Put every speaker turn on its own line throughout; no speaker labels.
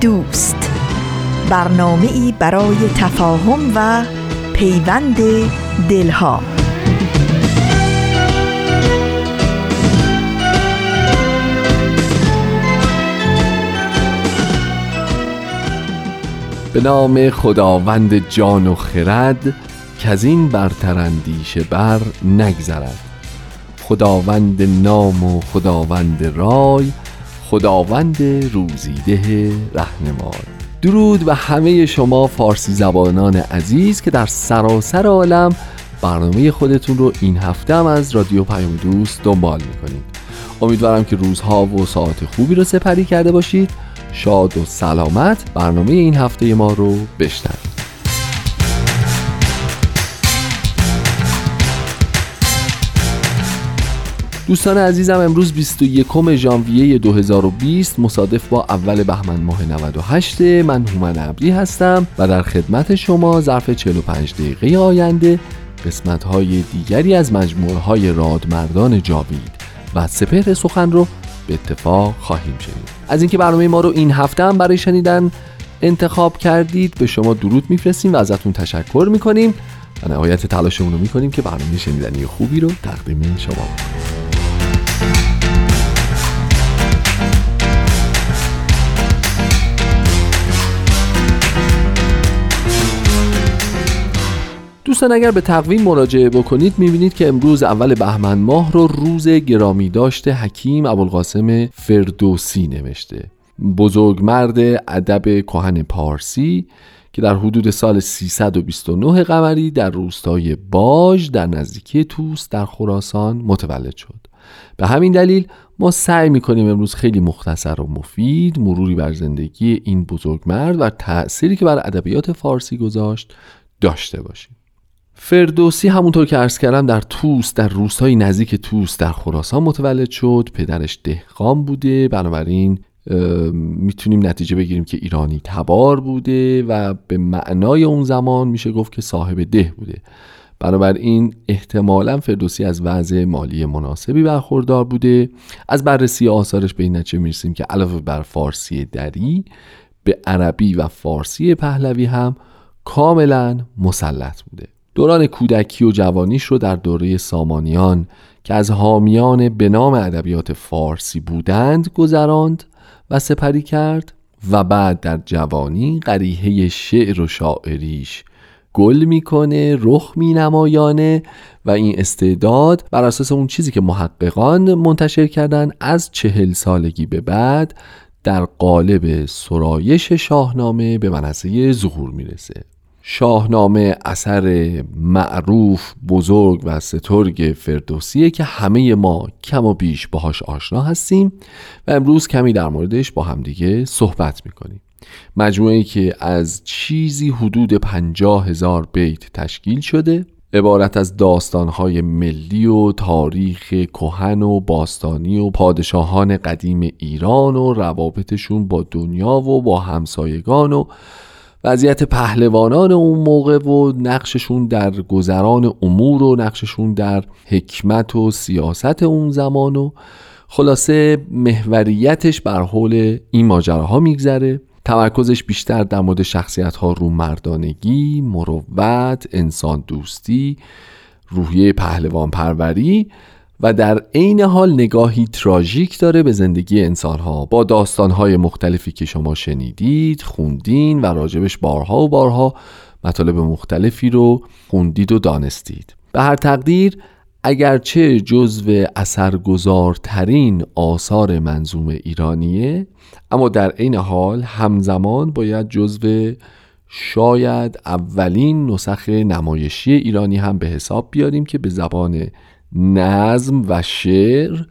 دوست. برنامه ای برای تفاهم و پیوند دلها.
به نام خداوند جان و خرد که از این برتر اندیشه بر نگذرد. خداوند نام و خداوند رای خداوند روزیده رهنمای. درود و همه شما فارسی زبانان عزیز که در سراسر عالم برنامه خودتون رو این هفته هم از رادیو پیام دوست دنبال می‌کنید. امیدوارم که روزها و ساعت خوبی رو سپری کرده باشید. شاد و سلامت برنامه این هفته ما رو بشنوید. دوستان عزیزم امروز 21 ژانویه 2020 مصادف با اول بهمن ماه 98 من هومن ابری هستم و در خدمت شما ظرف 45 دقیقه آینده قسمت های دیگری از مجموعه های رادمردان جاوید و سپهر سخن رو به اتفاق خواهیم شنید. از اینکه برنامه ما رو این هفته هم برای شنیدن انتخاب کردید به شما درود میفرستیم و ازتون تشکر می‌کنیم و نهایت تلاشمون رو می‌کنیم که برنامه شنیدنی خوبی رو تقدیم شما دوستان اگر به تقویم مراجعه بکنید می‌بینید که امروز اول بهمن ماه رو روز گرامی داشته حکیم ابوالقاسم فردوسی نوشته. بزرگ مرد ادب کهن پارسی که در حدود سال 329 قمری در روستای باج در نزدیکی توس در خراسان متولد شد. به همین دلیل ما سعی می‌کنیم امروز خیلی مختصر و مفید مروری بر زندگی این بزرگ مرد و تأثیری که بر ادبیات فارسی گذاشت داشته باشیم. فردوسی همونطور که عرض کردم در توس در روستای نزدیک توس در خراسان متولد شد. پدرش دهقان بوده. بنابراین می‌تونیم نتیجه بگیریم که ایرانی تبار بوده و به معنای اون زمان میشه گفت که صاحب ده بوده. بنابراین احتمالا فردوسی از وضع مالی مناسبی برخوردار بوده. از بررسی آثارش به این نتیجه می‌رسیم که علاوه بر فارسی دری به عربی و فارسی پهلوی هم کاملا مسلط بوده. دوران کودکی و جوانیش رو در دوره سامانیان که از حامیان به نام ادبیات فارسی بودند گذراند و سپری کرد و بعد در جوانی قریحه شعر و شاعریش گل می‌کنه رخ مینمایانه و این استعداد بر اساس اون چیزی که محققان منتشر کردن از چهل سالگی به بعد در قالب سرایش شاهنامه به منصه ظهور می‌رسه. شاهنامه اثر معروف بزرگ و سترگ فردوسیه که همه ما کم و بیش باهاش آشنا هستیم و امروز کمی در موردش با همدیگه صحبت می‌کنیم. مجموعه که از چیزی حدود پنجاه هزار بیت تشکیل شده عبارت از داستانهای ملی و تاریخ کهن و باستانی و پادشاهان قدیم ایران و روابطشون با دنیا و با همسایگان و وضعیت پهلوانان اون موقع و نقششون در گذران امور و نقششون در حکمت و سیاست اون زمان و خلاصه محوریتش بر حول این ماجراها میگذره. تمرکزش بیشتر در مورد شخصیت ها رو مردانگی، مروت، انسان دوستی، روحیه پهلوان پروری و در عین حال نگاهی تراژیک داره به زندگی انسانها. با داستانهای مختلفی که شما شنیدید خوندین و راجبش بارها و بارها مطالب مختلفی رو خوندید و دانستید. به هر تقدیر اگرچه جزو اثرگذارترین آثار منظوم ایرانیه اما در عین حال همزمان باید جزو شاید اولین نسخ نمایشی ایرانی هم به حساب بیاریم که به زبان نظم و شعر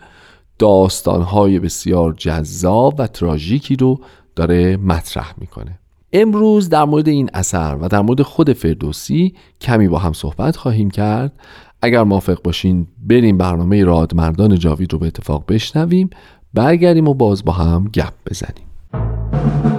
داستانهای بسیار جذاب و تراژیکی رو داره مطرح می‌کنه. امروز در مورد این اثر و در مورد خود فردوسی کمی با هم صحبت خواهیم کرد. اگر موافق باشین بریم برنامه رادمردان جاوید رو به اتفاق بشنویم. برگردیم و باز با هم گپ بزنیم.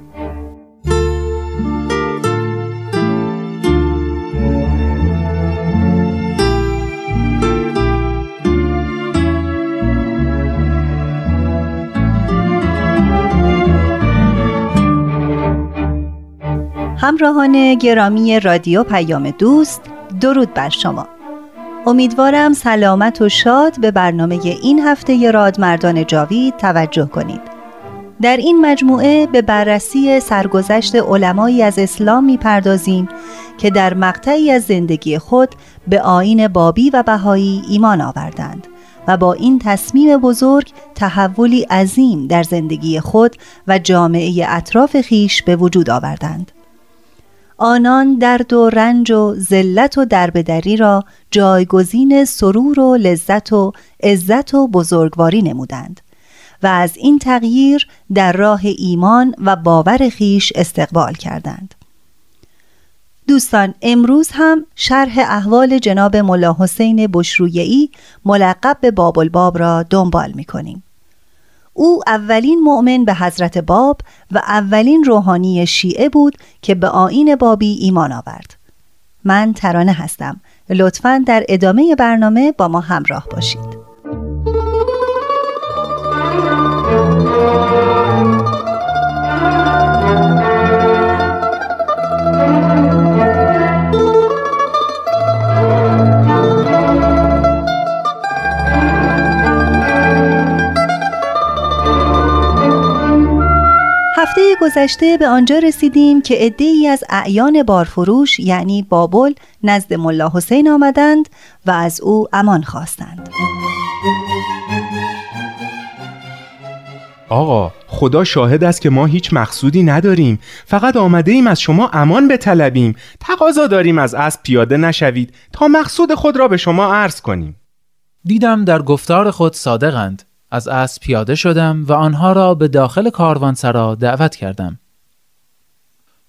همراهان گرامی رادیو پیام دوست درود بر شما. امیدوارم سلامت و شاد به برنامه این هفته رادمردان جاوید توجه کنید. در این مجموعه به بررسی سرگذشت علمایی از اسلام می‌پردازیم که در مقطعی از زندگی خود به آین بابی و بهایی ایمان آوردند و با این تصمیم بزرگ تحولی عظیم در زندگی خود و جامعه اطراف خیش به وجود آوردند. آنان درد و رنج و ذلت و دربدری را جایگزین سرور و لذت و عزت و بزرگواری نمودند و از این تغییر در راه ایمان و باور خیش استقبال کردند دوستان امروز هم شرح احوال جناب ملا حسین بشرویعی ملقب به باب الباب را دنبال می کنیم. او اولین مؤمن به حضرت باب و اولین روحانی شیعه بود که به آین بابی ایمان آورد. من ترانه هستم. لطفا در ادامه برنامه با ما همراه باشید. گذشته به آنجا رسیدیم که عدهای از اعیان بارفروش یعنی بابل نزد ملا حسین آمدند و از او امان خواستند.
آقا خدا شاهد است که ما هیچ مقصودی نداریم. فقط آمده ایم از شما امان بطلبیم. تقاضا داریم از اسب پیاده نشوید. تا مقصود خود را به شما عرض کنیم.
دیدم در گفتار خود صادقند. از اسب پیاده شدم و آنها را به داخل کاروانسرا دعوت کردم.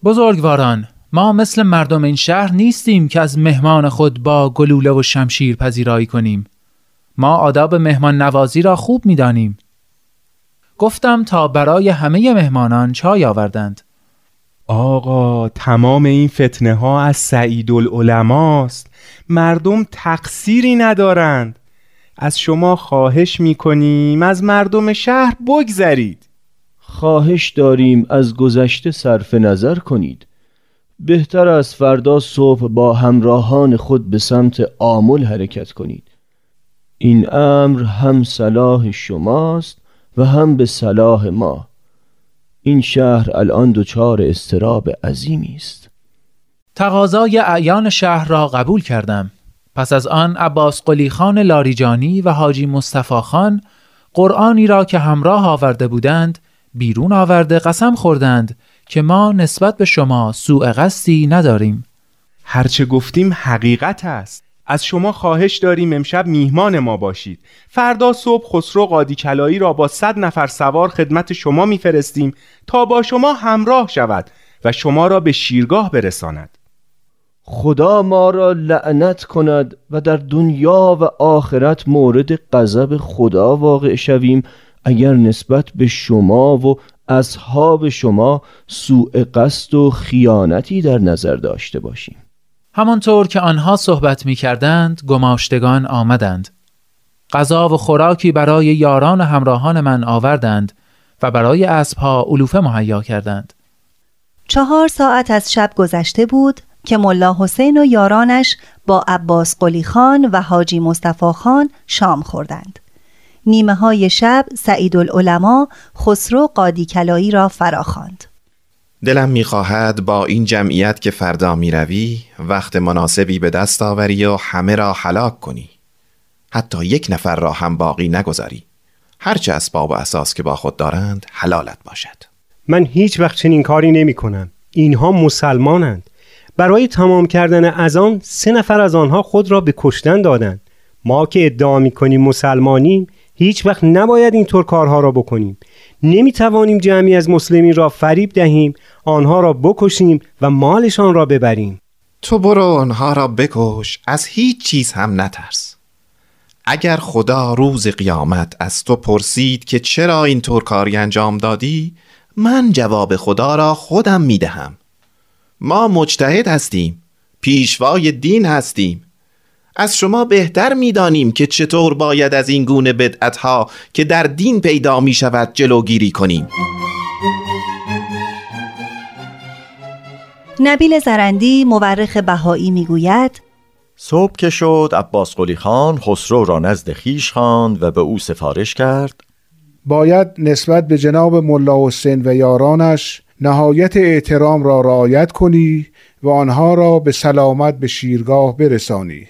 بزرگواران، ما مثل مردم این شهر نیستیم که از مهمان خود با گلوله و شمشیر پذیرایی کنیم. ما آداب مهمان نوازی را خوب می‌دانیم. گفتم تا برای همه مهمانان چای آوردند.
آقا تمام این فتنه ها از سعید العلماست مردم تقصیری ندارند از شما خواهش می‌کنیم از مردم شهر بگذرید.
خواهش داریم از گذشته صرف نظر کنید. بهتر از فردا صبح با همراهان خود به سمت آمل حرکت کنید. این امر هم صلاح شماست و هم به صلاح ما. این شهر الان دچار استراب عظیمی است.
تقاضای اعیان شهر را قبول کردم. پس از آن عباس قلی خان لاریجانی و حاجی مصطفی خان قرآنی را که همراه آورده بودند بیرون آورده قسم خوردند که ما نسبت به شما سوء قصدی نداریم.
هرچه گفتیم حقیقت است. از شما خواهش داریم امشب میهمان ما باشید. فردا صبح خسرو قادی کلایی را با صد نفر سوار خدمت شما میفرستیم تا با شما همراه شود و شما را به شیرگاه برساند.
خدا ما را لعنت کند و در دنیا و آخرت مورد غضب خدا واقع شویم. اگر نسبت به شما و اصحاب شما سوء قصد و خیانتی در نظر داشته باشیم.
همانطور که آنها صحبت می کردند گماشتگان آمدند. غذا و خوراکی برای یاران همراهان من آوردند و برای اسبها علوفه مهیا کردند.
چهار ساعت از شب گذشته بود که ملا حسین و یارانش با عباس قلی خان و حاجی مصطفی خان شام خوردند. نیمه های شب سعید العلماء خسرو قادی کلایی را فراخواند.
دلم می‌خواهد با این جمعیت که فردا می‌روی وقت مناسبی به دست آوری و همه را حلاک کنی. حتی یک نفر را هم باقی نگذاری. هرچه اسباب و اساس که با خود دارند حلالت باشد.
من هیچ وقت چنین کاری نمی کنم اینها مسلمانند. برای تمام کردن اذان سه نفر از آنها خود را به کشتن دادند. ما که ادعا می کنیم مسلمانیم هیچ وقت نباید اینطور کارها را بکنیم. نمی توانیم جمعی از مسلمین را فریب دهیم آنها را بکشیم و مالشان را ببریم.
تو برو آنها را بکش از هیچ چیز هم نترس. اگر خدا روز قیامت از تو پرسید که چرا اینطور کاری انجام دادی من جواب خدا را خودم می دهم ما مجتهد هستیم. پیشوای دین هستیم. از شما بهتر می‌دانیم که چطور باید از این گونه بدعتها که در دین پیدا می شود جلوگیری کنیم.
نبیل زرندی مورخ بهایی می‌گوید
صبح که شد عباس قلی خان خسرو را نزد خیش خواند و به او سفارش کرد.
باید نسبت به جناب ملا حسین و یارانش نهایت احترام را رعایت کنی و آنها را به سلامت به شیرگاه برسانی.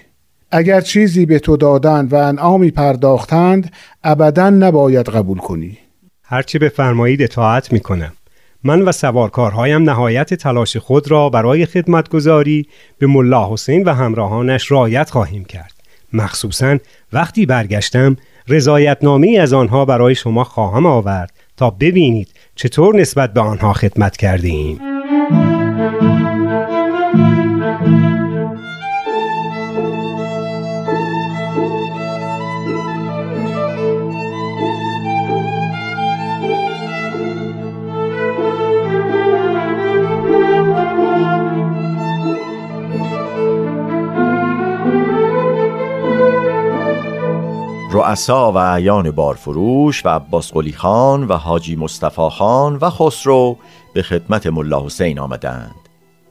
اگر چیزی به تو دادند و انعامی پرداختند ابدا نباید قبول کنی.
هرچه به فرمایید اطاعت می کنم من و سوارکارهایم نهایت تلاش خود را برای خدمتگذاری به ملا حسین و همراهانش رایت خواهیم کرد. مخصوصا وقتی برگشتم رضایتنامه از آنها برای شما خواهم آورد تا ببینید چطور نسبت به آنها خدمت کرده ایم.
رؤسا و اعیان بارفروش و عباس قلی خان و حاجی مصطفی خان و خسرو به خدمت ملا حسین آمدند.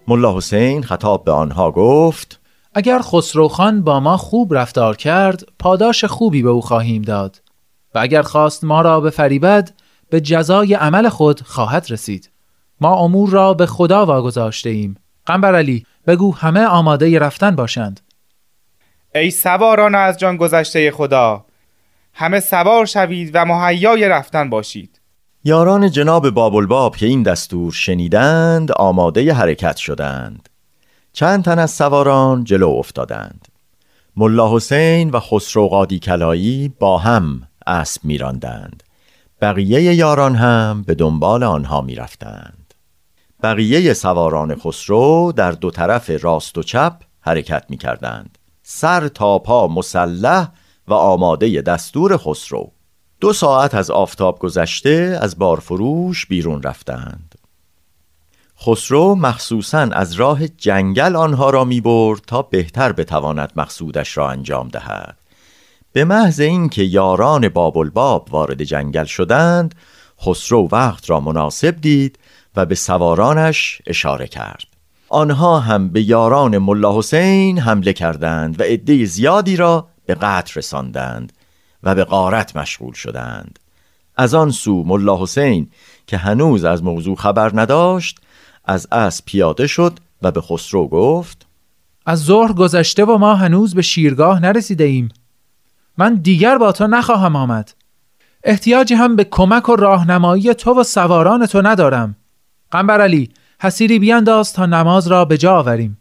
ملا حسین خطاب به آنها گفت
اگر خسرو خان با ما خوب رفتار کرد پاداش خوبی به او خواهیم داد. و اگر خواست ما را به فریبد به جزای عمل خود خواهد رسید. ما امور را به خدا واگذاشته ایم. قنبر علی بگو همه آماده رفتن باشند.
ای سواران از جان گذشته خدا همه سوار شوید و مهیای رفتن باشید.
یاران جناب بابالباب که این دستور شنیدند آماده حرکت شدند. چند تن از سواران جلو افتادند. ملا حسین و خسرو قادی کلایی با هم اسب میراندند. بقیه یاران هم به دنبال آنها می‌رفتند. بقیه سواران خسرو در دو طرف راست و چپ حرکت می‌کردند. سر تا پا مسلح و آماده دستور خسرو. دو ساعت از آفتاب گذشته از بارفروش بیرون رفتند. خسرو مخصوصا از راه جنگل آنها را می برد تا بهتر بتواند مقصودش را انجام دهد. به محض اینکه یاران بابالباب وارد جنگل شدند خسرو وقت را مناسب دید و به سوارانش اشاره کرد. آنها هم به یاران ملا حسین حمله کردند و عده زیادی را به قتل رساندند و به غارت مشغول شدند. از آن سو ملا حسین که هنوز از موضوع خبر نداشت از اسب پیاده شد و به خسرو گفت
از ظهر گذشته و ما هنوز به شیرگاه نرسیده ایم. من دیگر با تو نخواهم آمد. احتیاجی هم به کمک و راهنمایی تو و سواران تو ندارم. قنبر علی حسیری بیانداز تا نماز را به جا آوریم.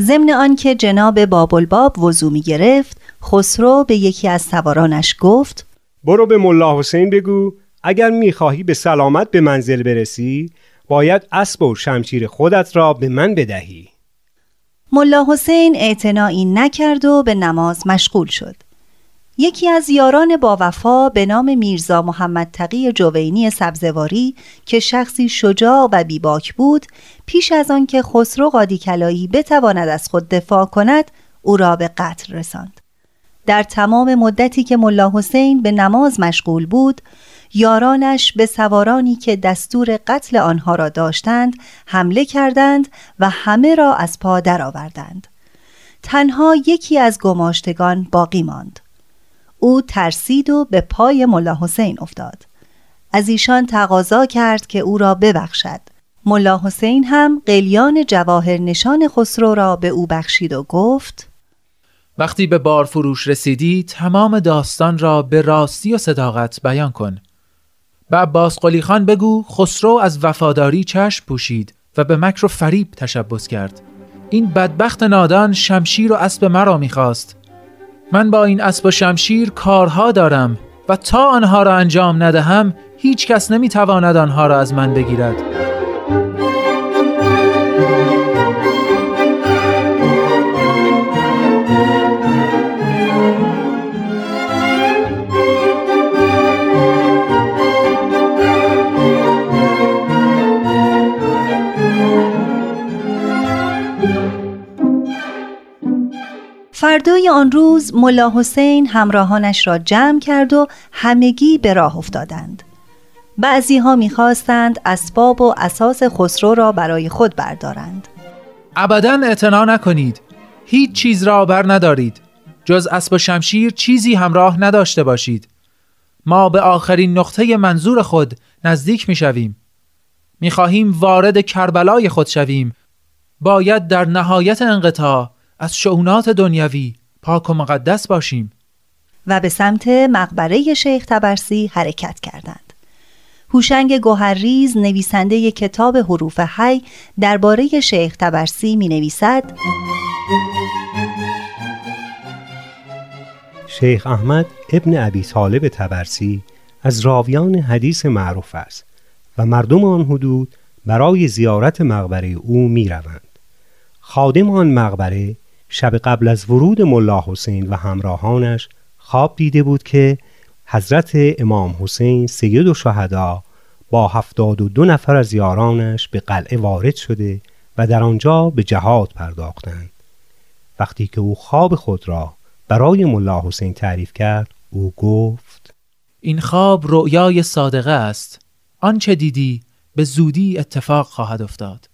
ضمن آنکه جناب بابالباب وضو می گرفت خسرو به یکی از سوارانش گفت
برو به ملا حسین بگو اگر می‌خواهی به سلامت به منزل برسی باید اسب و شمشیر خودت را به من بدهی
ملا حسین اعتنایی نکرد و به نماز مشغول شد. یکی از یاران با وفا به نام میرزا محمد تقی جوینی سبزواری که شخصی شجاع و بیباک بود پیش از آنکه خسرو قادی کلایی بتواند از خود دفاع کند او را به قتل رساند. در تمام مدتی که ملا حسین به نماز مشغول بود یارانش به سوارانی که دستور قتل آنها را داشتند حمله کردند و همه را از پا درآوردند. تنها یکی از گماشتگان باقی ماند. او ترسید و به پای ملا حسین افتاد. از ایشان تقاضا کرد که او را ببخشد. ملا حسین هم قلیان جواهر نشان خسرو را به او بخشید و گفت
وقتی به بار فروش رسیدی تمام داستان را به راستی و صداقت بیان کن. به عباس قلی خان بگو خسرو از وفاداری چشم پوشید و به مکر و فریب تشبس کرد. این بدبخت نادان شمشیر و اسب مرا می‌خواست. من با این اسب و شمشیر کارها دارم و تا آنها را انجام ندهم هیچ کس نمی‌تواند آنها را از من بگیرد.
فردای آن روز ملا حسین همراهانش را جمع کرد و همگی به راه افتادند. بعضی ها می‌خواستند اسباب و اساس خسرو را برای خود بردارند.
ابدا اعتنا نکنید. هیچ چیز را بر ندارید. جز اسب و شمشیر چیزی همراه نداشته باشید. ما به آخرین نقطه منظور خود نزدیک می‌شویم. می‌خواهیم وارد کربلای خود شویم. باید در نهایت انقطاع از شعونات دنیوی پاک و مقدس باشیم
و به سمت مقبره شیخ تبرسی حرکت کردند. هوشنگ گوهرریز نویسنده کتاب حروف حی درباره شیخ تبرسی می نویسد
شیخ احمد ابن ابی طالب تبرسی از راویان حدیث معروف است و مردم آن حدود برای زیارت مقبره او می روند. خادم آن مقبره شب قبل از ورود ملا حسین و همراهانش خواب دیده بود که حضرت امام حسین سید و شهدا با هفتاد و دو نفر از یارانش به قلعه وارد شده و در آنجا به جهاد پرداختند. وقتی که او خواب خود را برای ملا حسین تعریف کرد او گفت
این خواب رؤیای صادقه است. آنچه دیدی به زودی اتفاق خواهد افتاد.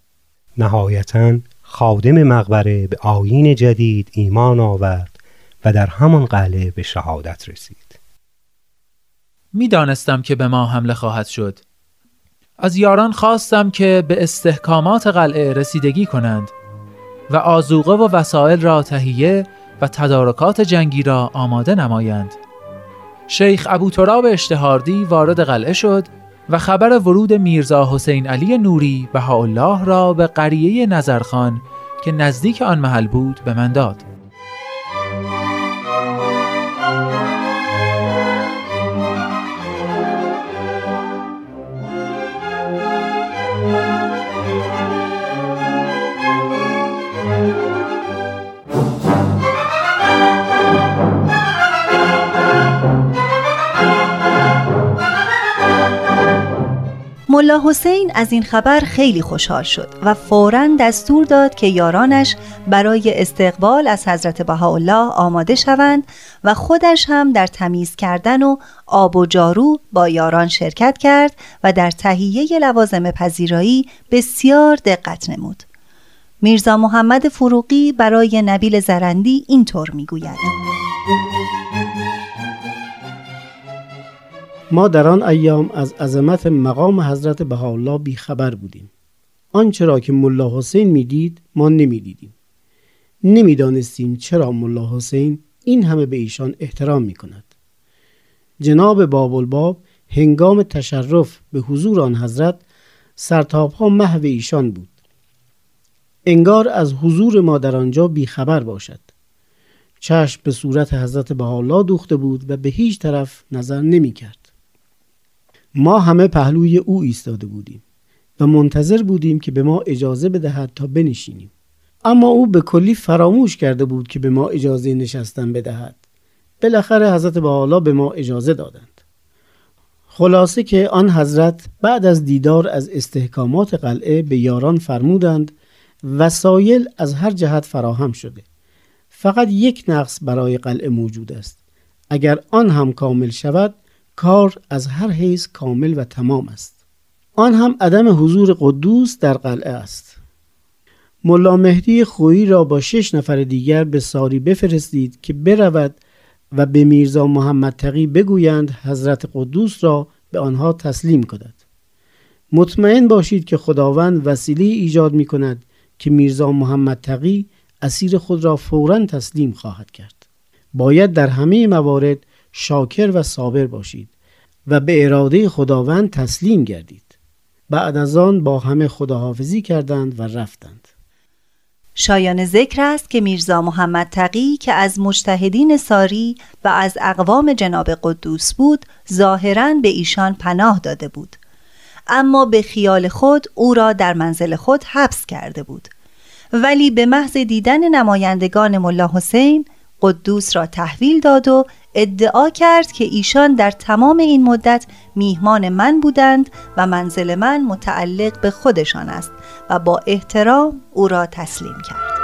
نهایتاً خادم مقبره به آیین جدید ایمان آورد و در همان قلعه به شهادت رسید.
می‌دانستم که به ما حمله خواهد شد. از یاران خواستم که به استحکامات قلعه رسیدگی کنند و آزوقه و وسایل را تهیه و تدارکات جنگی را آماده نمایند. شیخ ابو تراب اشتهاردی وارد قلعه شد و خبر ورود میرزا حسین علی نوری الله را به قریه نظرخان که نزدیک آن محل بود به من داد.
ملا حسین از این خبر خیلی خوشحال شد و فورا دستور داد که یارانش برای استقبال از حضرت بهاءالله آماده شوند و خودش هم در تمیز کردن و آب و جارو با یاران شرکت کرد و در تهیه لوازم پذیرایی بسیار دقت نمود. میرزا محمد فروغی برای نبیل زرندی اینطور می‌گوید
ما در آن ایام از عظمت مقام حضرت بهاءالله بیخبر بودیم آنچه را که ملا حسین می‌دید ما نمی‌دیدیم نمی‌دانستیم چرا ملا حسین این همه به ایشان احترام می کند. جناب باب الباب هنگام تشرف به حضور آن حضرت سرتاب ها محو ایشان بود. انگار از حضور ما در آنجا بیخبر باشد. چشم به صورت حضرت بهاءالله دوخته بود و به هیچ طرف نظر نمی کرد. ما همه پهلوی او ایستاده بودیم و منتظر بودیم که به ما اجازه بدهد تا بنشینیم. اما او به کلی فراموش کرده بود که به ما اجازه نشستن بدهد. بالاخره حضرت بحالا به ما اجازه دادند. خلاصه که آن حضرت بعد از دیدار از استحکامات قلعه به یاران فرمودند وسایل از هر جهت فراهم شده. فقط یک نقص برای قلعه موجود است. اگر آن هم کامل شود کار از هر حیث کامل و تمام است. آن هم عدم حضور قدوس در قلعه است. ملا مهدی خویی را با شش نفر دیگر به ساری بفرستید که برود و به میرزا محمد تقی بگویند حضرت قدوس را به آنها تسلیم کند. مطمئن باشید که خداوند وسیله ایجاد می کند که میرزا محمد تقی اسیر خود را فورا تسلیم خواهد کرد. باید در همه موارد شاکر و صابر باشید. و به اراده خداوند تسلیم گردید. بعد از آن با همه خداحافظی کردند و رفتند.
شایان ذکر است که میرزا محمد تقی که از مجتهدین ساری و از اقوام جناب قدوس بود ظاهرا به ایشان پناه داده بود. اما به خیال خود او را در منزل خود حبس کرده بود. ولی به محض دیدن نمایندگان ملا حسین قدوس را تحویل داد و ادعا کرد که ایشان در تمام این مدت میهمان من بودند و منزل من متعلق به خودشان است و با احترام او را تسلیم کرد.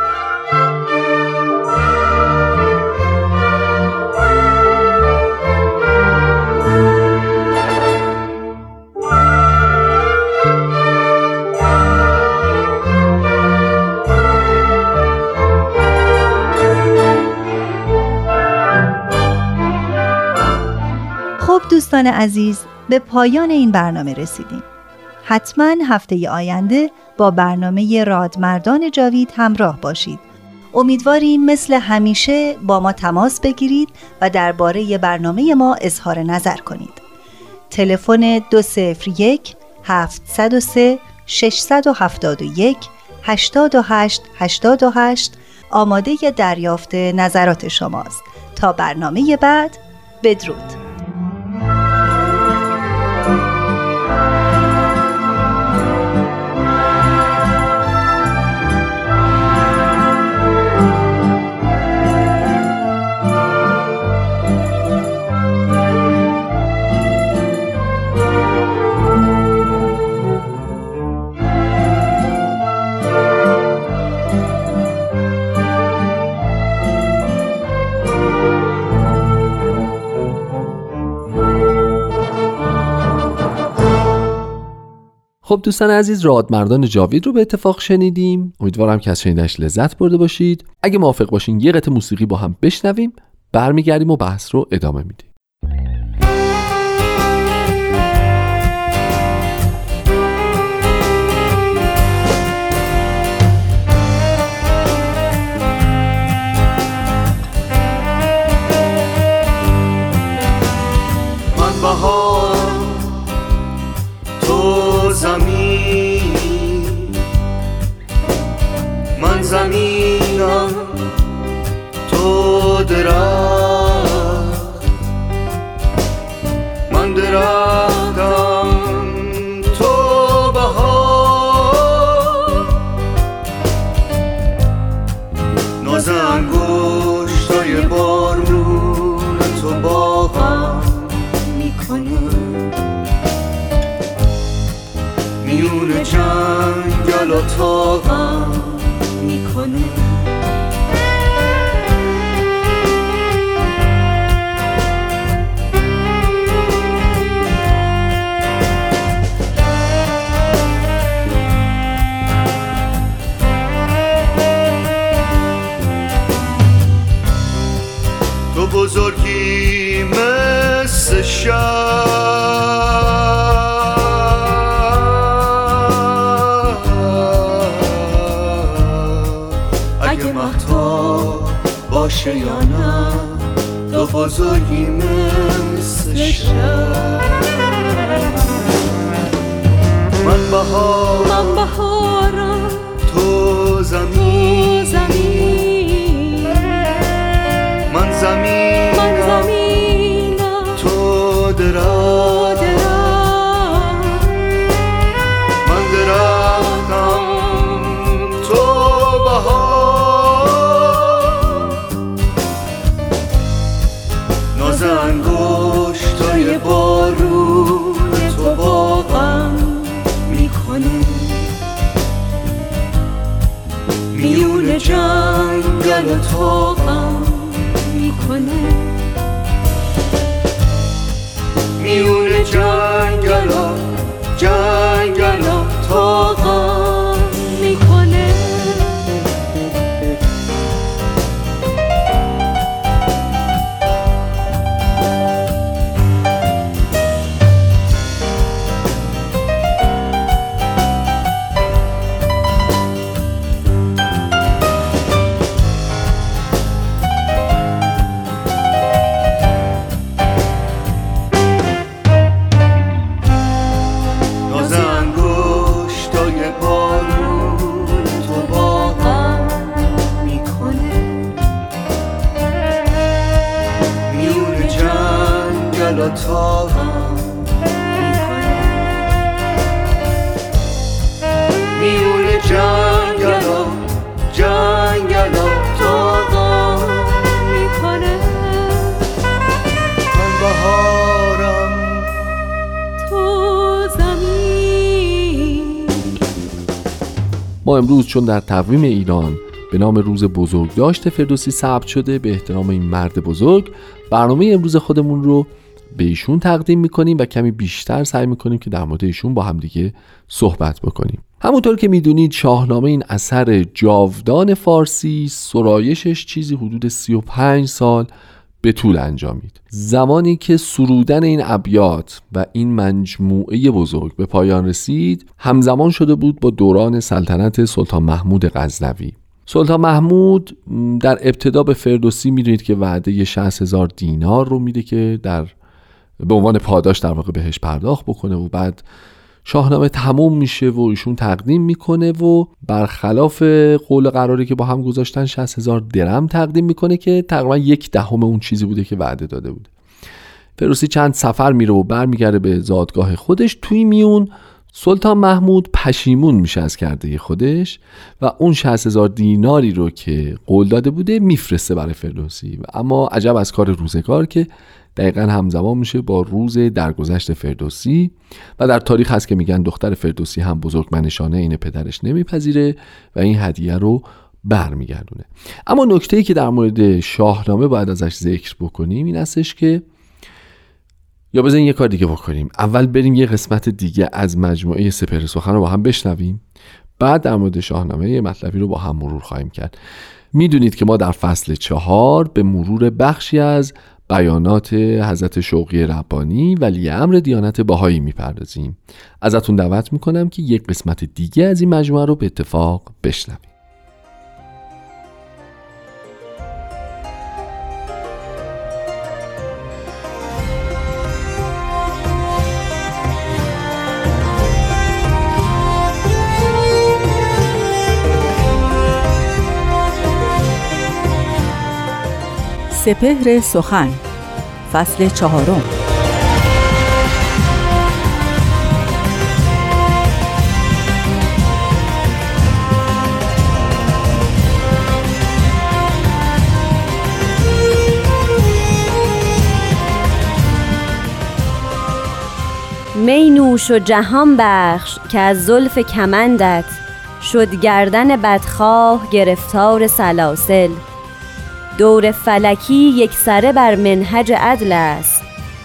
دوستان عزیز به پایان این برنامه رسیدیم. حتما هفته آینده با برنامه رادمردان جاوید همراه باشید. امیدواریم مثل همیشه با ما تماس بگیرید و درباره برنامه ما اظهار نظر کنید. تلفن 201 703 671 828 828 آماده دریافت نظرات شماست. تا برنامه بعد بدرود.
خب دوستان عزیز رادمردان جاوید رو به اتفاق شنیدیم. امیدوارم که از شنیدنش لذت برده باشید. اگه موافق باشین یه قطع موسیقی با هم بشنویم برمیگردیم و بحث رو ادامه میدیم.
amigos. امروز چون در تقویم ایران به نام روز بزرگ داشته فردوسی ثبت شده به احترام این مرد بزرگ برنامه امروز خودمون رو به ایشون تقدیم می‌کنیم و کمی بیشتر سعی می‌کنیم که در مورد ایشون با همدیگه صحبت بکنیم. همونطور که می‌دونید شاهنامه این اثر جاودان فارسی سرایشش چیزی حدود 35 سال به طول انجامید. زمانی که سرودن این ابیات و این مجموعه بزرگ به پایان رسید همزمان شده بود با دوران سلطنت سلطان محمود غزنوی. سلطان محمود در ابتدا به فردوسی می‌دونید که وعده 60 هزار دینار رو میده که در به عنوان پاداش در واقع بهش پرداخت بکنه و بعد شاهنامه تموم میشه و ایشون تقدیم می‌کنه و برخلاف قول قراری که با هم گذاشتن 60 هزار درم تقدیم می‌کنه که تقریبا یک دهم اون چیزی بوده که وعده داده بوده. فروسی چند سفر میره و برمیگرده به زادگاه خودش. توی میون سلطان محمود پشیمون میشه از کرده خودش و اون 60 هزار دیناری رو که قول داده بوده میفرسته برای فردوسی اما عجب از کار روزگار که دقیقا همزمان میشه با روز درگذشت فردوسی و در تاریخ هست که میگن دختر فردوسی هم بزرگمنشانه این پدرش نمیپذیره و این هدیه رو برمیگردونه. اما نکته ای که در مورد شاهنامه باید ازش ذکر بکنیم این هستش که یا بزنین یه کار دیگه بکنیم. اول بریم یه قسمت دیگه از مجموعه سپهر سخن رو با هم بشنویم. بعد در مورد شاهنامه یه مطلبی رو با هم مرور خواهیم کرد. می‌دونید که ما در فصل چهار به مرور بخشی از بیانات حضرت شوقی ربانی ولی امر دیانت باهایی می‌پردازیم. ازتون دعوت می‌کنم که یک قسمت دیگه از این مجموعه رو به اتفاق بشنویم
سپهر سخن فصل چهارم.
می نوش و جهان بخش که از زلف کمندت شد گردن بدخواه گرفتار سلاسل. دور فلکی یک سره بر منهج عدل است.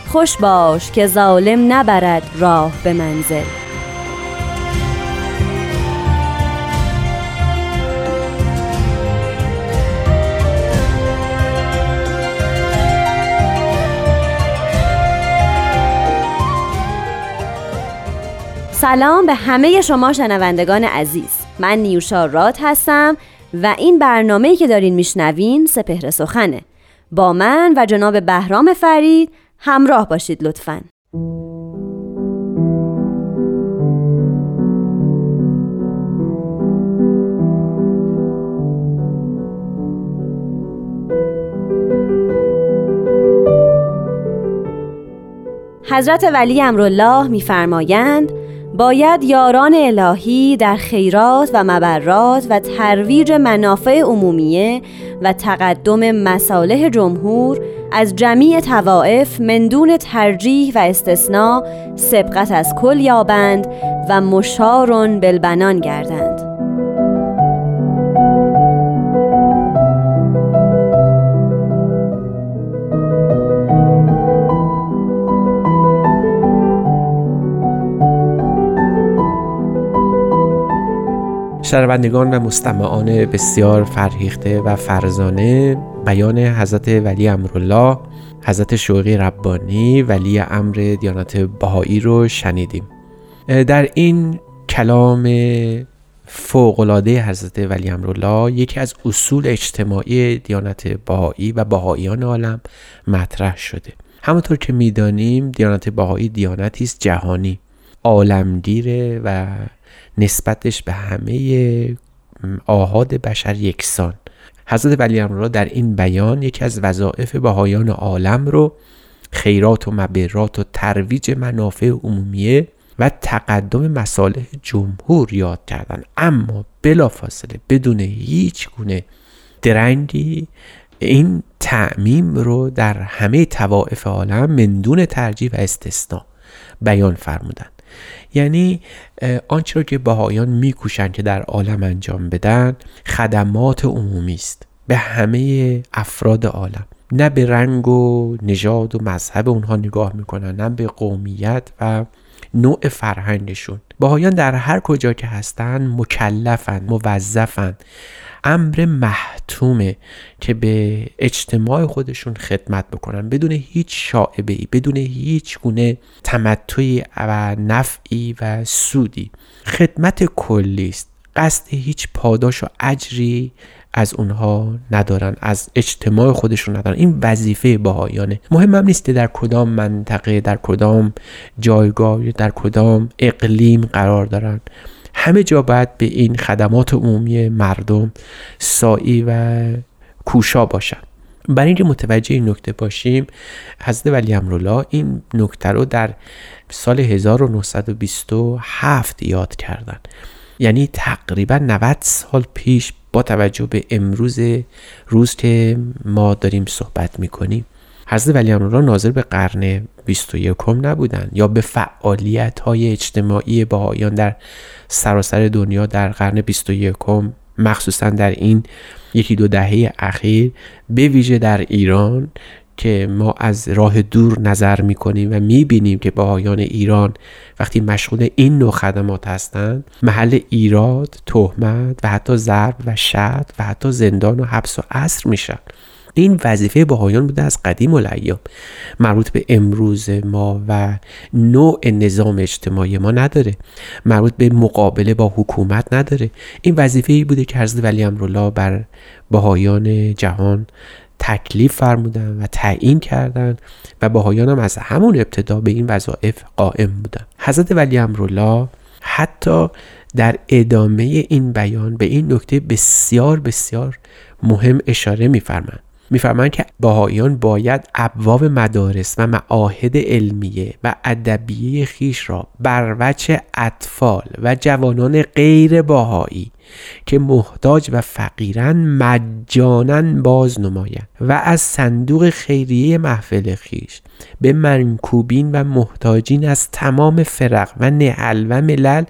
خوش باش که ظالم نبرد راه به منزل. سلام به همه شما شنوندگان عزیز. من نیوشا راد هستم. و این برنامه‌ای که دارین میشنوین سپهر سخنه. با من و جناب بهرام فرید همراه باشید لطفاً. حضرت ولی امرالله میفرمایند باید یاران الهی در خیرات و مبرات و ترویج منافع عمومیه و تقدم مصالح جمهور از جمیع توائف مندون ترجیح و استثناء سبقت از کل یابند و مشارون بالبنان گردند.
شنوندگان و مستمعان بسیار فرهیخته و فرزانه بیان حضرت ولی امرالله حضرت شوقی ربانی ولی امر دیانت بهایی رو شنیدیم. در این کلام فوقلاده حضرت ولی امرالله یکی از اصول اجتماعی دیانت بهایی و بهاییان عالم مطرح شده. همونطور که می‌دانیم دیانت بهایی دیانتی است جهانی عالمگیره و نسبتش به همه آهاد بشر یکسان. حضرت ولی امرالله در این بیان یکی از وظایف بهایان عالم رو خیرات و مبرات و ترویج منافع عمومیه و تقدم مصالح جمهور یاد کردن. اما بلافاصله بدون هیچ گونه درنگی این تعمیم رو در همه توائف عالم مندون ترجیح و استثناء بیان فرمودن. یعنی آنچه را که بهایان میکوشند که در عالم انجام بدن خدمات عمومی است به همه افراد عالم. نه به رنگ و نژاد و مذهب اونها نگاه می‌کنن نه به قومیت و نوع فرهنگشون. باهایان در هر کجا که هستن مکلفن موظفن. امر محتومه که به اجتماع خودشون خدمت بکنن. بدون هیچ شاعبه ای بدون هیچ گونه تمتعی و نفعی و سودی. خدمت کلی است. قصد هیچ پاداش و اجری از اونها ندارن از اجتماع خودشون ندارن. این وظیفه باهایانه مهم هم نیست در کدام منطقه در کدام جایگاه در کدام اقلیم قرار دارن. همه جا باید به این خدمات عمومی مردم سایی و کوشا باشن. برای اینکه متوجه این نکته باشیم حضرت ولی امرالله این نکته رو در سال 1927 یاد کردن. یعنی تقریبا 90 سال پیش با توجه به امروز روز که ما داریم صحبت می‌کنیم حضرت ولی امرالله ناظر به قرن 21 نبودن یا به فعالیت های اجتماعی بهایان در سراسر دنیا در قرن 21 مخصوصا در این یکی دو دهه اخیر به ویژه در ایران که ما از راه دور نظر می‌کنیم و می‌بینیم که بهایان ایران وقتی مشغول این نوع خدمات هستند محل ایراد، تهمت و حتی ضرب و شد و حتی زندان و حبس و اسر میشن. این وظیفه بهایان بوده از قدیم الایام مربوط به امروز ما و نوع نظام اجتماعی ما نداره. مربوط به مقابله با حکومت نداره. این وظیفه ای بوده که حضرت ولی امرالله بر بهایان جهان تکلیف فرمودن و تعیین کردند و بهایان هم از همون ابتدا به این وظایف قائم بودن حضرت ولی امرالله حتی در ادامه این بیان به این نکته بسیار بسیار مهم اشاره میفرمند میفرمایند که باهایان باید ابواب مدارس و معاهد علمیه و ادبیه خیش را بر وجه اطفال و جوانان غیر باهایی که محتاج و فقیرن مجانا باز نمایند و از صندوق خیریه محفل خیش به منکوبین و محتاجین از تمام فرق و نهل و ملل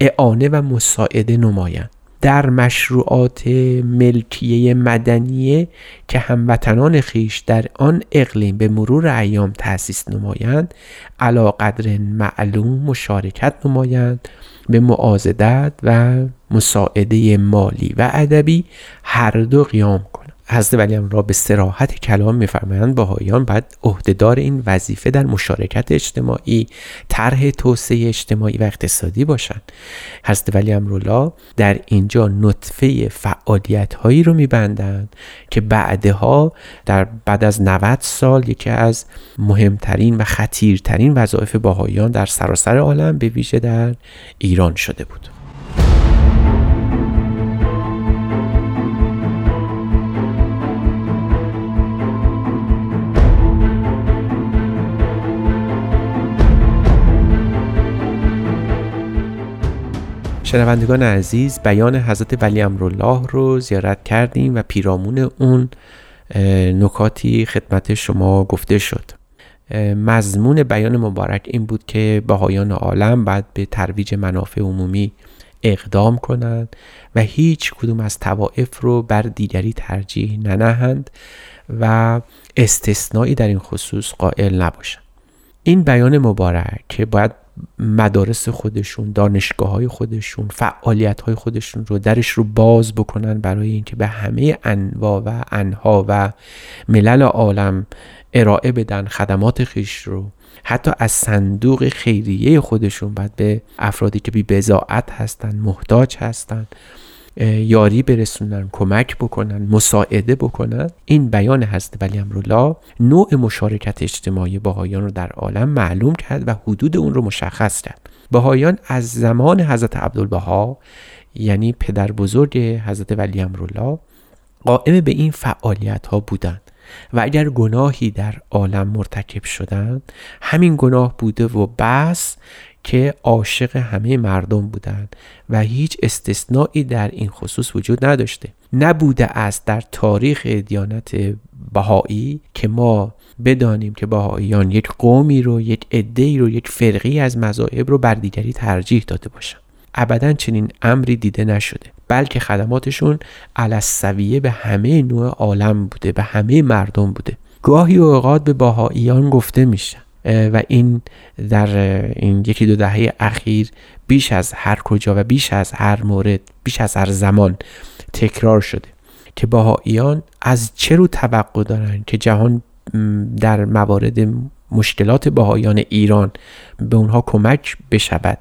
اعانه و مساعده نمایند. در مشروعات ملکیه مدنیه که هموطنان خیش در آن اقلیم به مرور ایام تأسیس نمایند علا قدر معلوم مشارکت نمایند به معازدت و مساعده مالی و ادبی هر دو قیام کنند. حضرت ولی را به سراحت کلام میفرمایند. بهایان باید عهدهدار این وظیفه در مشارکت اجتماعی طرح توسعه اجتماعی و اقتصادی باشند. حضرت ولی امرالله در اینجا نطفه فعالیت هایی رو میبندند که بعدها در بعد از 90 سال یکی از مهمترین و خطیرترین وظایف باهایان در سراسر عالم به ویژه در ایران شده بود. شنوندگان عزیز بیان حضرت ولی امرالله رو زیارت کردیم و پیرامون اون نکاتی خدمت شما گفته شد. مضمون بیان مبارک این بود که بهایان عالم بعد به ترویج منافع عمومی اقدام کنند و هیچ کدوم از توائف رو بر دیگری ترجیح ننهند و استثنایی در این خصوص قائل نباشند. این بیان مبارک که باید مدارس خودشون دانشگاه های خودشون فعالیت های خودشون رو درش رو باز بکنن برای اینکه به همه انواع و انها و ملل عالم ارائه بدن خدمات خیش رو. حتی از صندوق خیریه خودشون بعد به افرادی که بی بزاعت هستن محتاج هستن. یاری برسونن کمک بکنن مساعده بکنن. این بیان حضرت ولی امرالله نوع مشارکت اجتماعی باهایان رو در عالم معلوم کرد و حدود اون رو مشخص کرد. باهایان از زمان حضرت عبدالبها یعنی پدر بزرگ حضرت ولی امرالله قائم به این فعالیت ها بودند و اگر گناهی در عالم مرتکب شدن همین گناه بوده و بس که عاشق همه مردم بودند و هیچ استثنایی در این خصوص وجود نداشته. نبوده است در تاریخ دیانت بهایی که ما بدانیم که بهاییان یک قومی رو یک عده رو یک فرقی از مذاهب رو بر دیگری ترجیح داده باشن. ابدا چنین امری دیده نشده. بلکه خدماتشون علسویه به همه نوع عالم بوده به همه مردم بوده. گاهی اوقات به باهاییان گفته میشه. و این در این یکی دو دهه اخیر بیش از هر کجا و بیش از هر مورد بیش از هر زمان تکرار شده که باهاییان از چه رو توقع دارن که جهان در موارد مشکلات باهایان ایران به اونها کمک بشود؟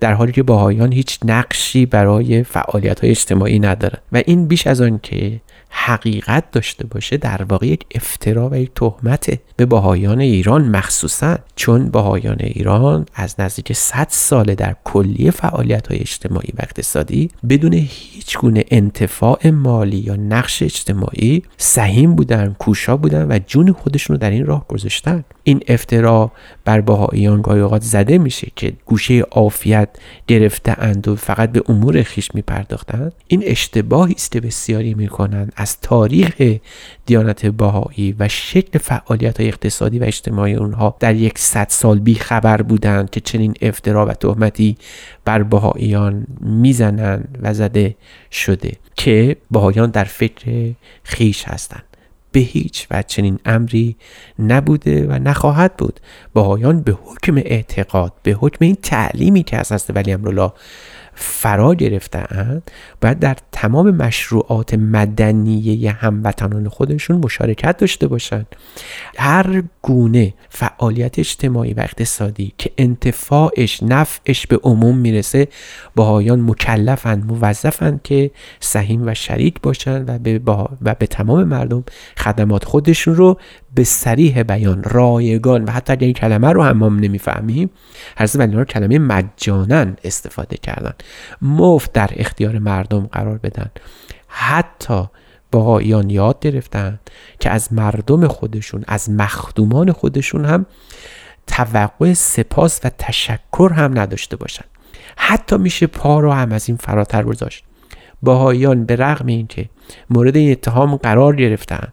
در حالی که باهایان هیچ نقشی برای فعالیت های اجتماعی ندارن. و این بیش از آن که حقیقت داشته باشه در واقع یک افترا و یک تهمت به باهایان ایران مخصوصا چون باهایان ایران از نزدیک 100 ساله در کلیه فعالیت های اجتماعی و اقتصادی بدون هیچ گونه انتفاع مالی یا نقش اجتماعی سهیم بودن کوشا بودن و جون خودشون رو در این راه گذاشتن. این افترا بر باهایان گاهی اوقات زده میشه که گوشه عافیت گرفته اند و فقط به امور خیش میپرداختند این اشتباهی است که بسیاری می‌کنند. از تاریخ دیانت باهایی و شکل فعالیت های اقتصادی و اجتماعی اونها در یک صد سال بی خبر بودند که چنین افترا و تهمتی بر باهاییان می‌زنند و زده شده که باهایان در فکر خیش هستند. به هیچ و چنین امری نبوده و نخواهد بود. باهایان به حکم اعتقاد به حکم این تعلیمی که از حضرت ولی امرالله فرا گرفتهاند باید در تمام مشروعات مدنیه هموطنان خودشون مشارکت داشته باشند. هر گونه فعالیت اجتماعی و اقتصادی که انتفاعش نفعش به عموم می‌رسه باهایان مکلفند موظفند که سهیم و شریک باشند و به, و به تمام مردم خدمات خودشون رو به سریح بیان رایگان. و حتی اگر این کلمه رو هم ما نمی‌فهمیم حضرت ولی کلمه مجانن استفاده کردن. مفت در اختیار مردم قرار بدن. حتی باهایان یاد گرفتن که از مردم خودشون از مخدومان خودشون هم توقع سپاس و تشکر هم نداشته باشن. حتی میشه پا رو هم از این فراتر گذاشت. باهایان به رغم اینکه مورد اتهام قرار گرفتن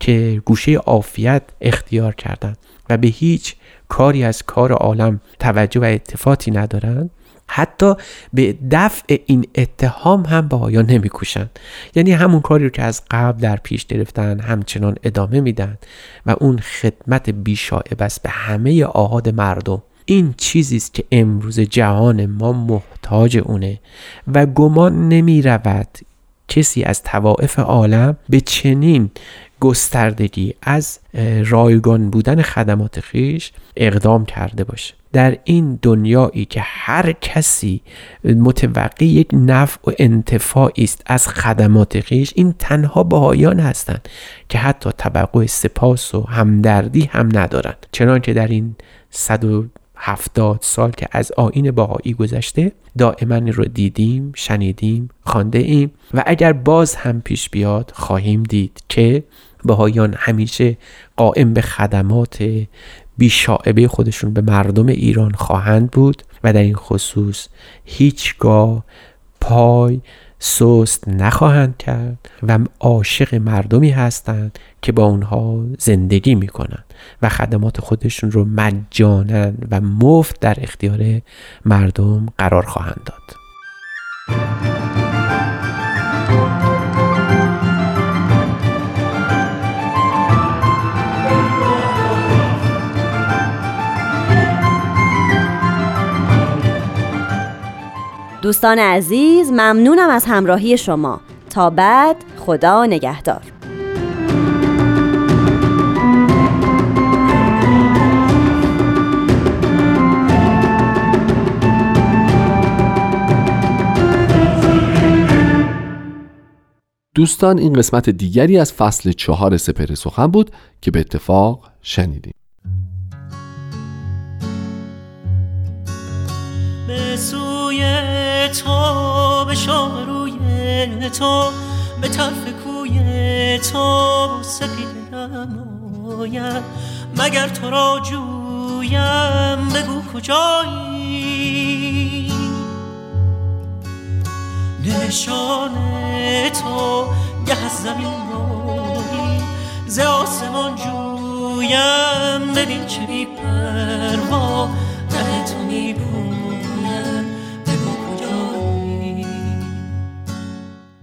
که گوشه عافیت اختیار کردند و به هیچ کاری از کار عالم توجه و اتفاقی ندارند حتی به دفع این اتهام هم بهایان نمیکوشند. یعنی همون کاری رو که از قبل در پیش گرفتن همچنان ادامه میدن و اون خدمت بیشاعب است به همه آهاد مردم. این چیزی است که امروز جهان ما محتاج اونه و گمان نمی رود کسی از توائف عالم به چنین گستردگی از رایگان بودن خدمات خیش اقدام کرده باشه. در این دنیایی که هر کسی متوقع یک نفع و انتفاعی است از خدمات خیش این تنها بهایان هستند که حتی توقع سپاس و همدردی هم ندارند. چنانکه در این صد و هفتاد سال که از آین باهایی گذشته دائما رو دیدیم شنیدیم خانده ایم و اگر باز هم پیش بیاد خواهیم دید که بهایان همیشه قائم به خدمات بیشاعبه خودشون به مردم ایران خواهند بود و در این خصوص هیچگاه پای سست نخواهند کرد و عاشق مردمی هستند که با اونها زندگی می‌کنند و خدمات خودشون رو مجانا و مفت در اختیار مردم قرار خواهند داد.
دوستان عزیز ممنونم از همراهی شما. تا بعد خدا نگهدار.
دوستان این قسمت دیگری از فصل چهار سپر سخن بود که به اتفاق شنیدیم.
به به روی تو به طرف کوی تو سپید نماید مگر تو را جویم؟ بگو کجایی؟ نشان تو گه از زمین روی ز آسمان جویم. ببین چه بی پروا ره تو می پویم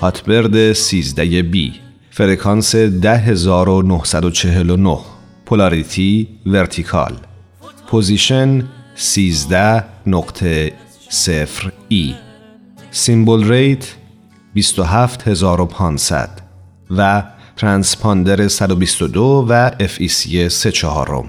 Hotbird 13 B. فرکانس 10949 polarity vertical. position 13 نقطه 0 E. symbol rate 27500 و ترانسپاندر 122 و FEC 3 چهارم.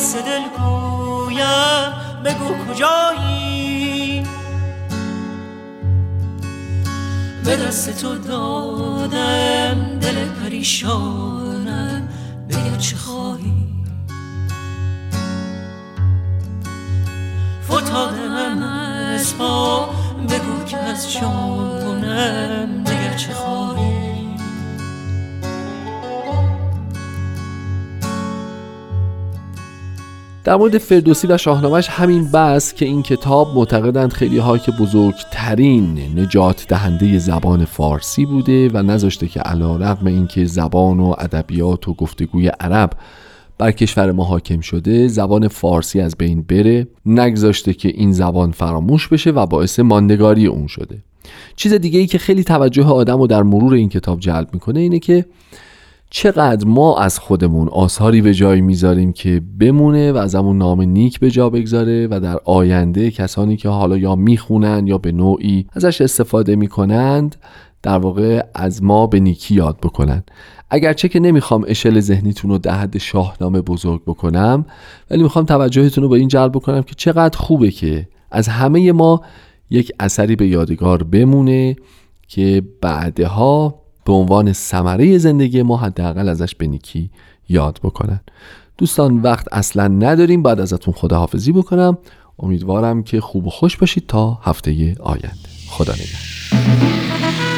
حدیث دل گویم بگو کجایی؟ به دست تو دادم دل پریشانم بگر چه خواهی؟ فتادم از پا بگو که از جانم بگر چه خواهی؟
در مورد فردوسی و شاهنامهش همین بس که این کتاب معتقدند خیلی ها که بزرگترین نجات دهنده زبان فارسی بوده و نذاشته که علا رقم این که زبان و ادبیات و گفتگوی عرب بر کشور ما حاکم شده زبان فارسی از بین بره نگذاشته که این زبان فراموش بشه و باعث ماندگاری اون شده. چیز دیگه ای که خیلی توجه آدم رو در مرور این کتاب جلب می‌کنه اینه که چقدر ما از خودمون آثاری به جای می‌ذاریم که بمونه و از همون نام نیک به جا بگذاره و در آینده کسانی که حالا یا می‌خونن یا به نوعی ازش استفاده می‌کنند در واقع از ما به نیکی یاد بکنن. اگرچه که نمی‌خوام اشل ذهنیتون رو در حد شاهنامه بزرگ بکنم ولی می‌خوام توجهتون رو به این جلب بکنم که چقدر خوبه که از همه ما یک اثری به یادگار بمونه که بعدها به عنوان ثمره زندگی ما حداقل ازش به نیکی یاد بکنن. دوستان وقت اصلا نداریم. بعد ازتون خداحافظی بکنم. امیدوارم که خوب و خوش باشید تا هفته آینده. خدا نگهدار.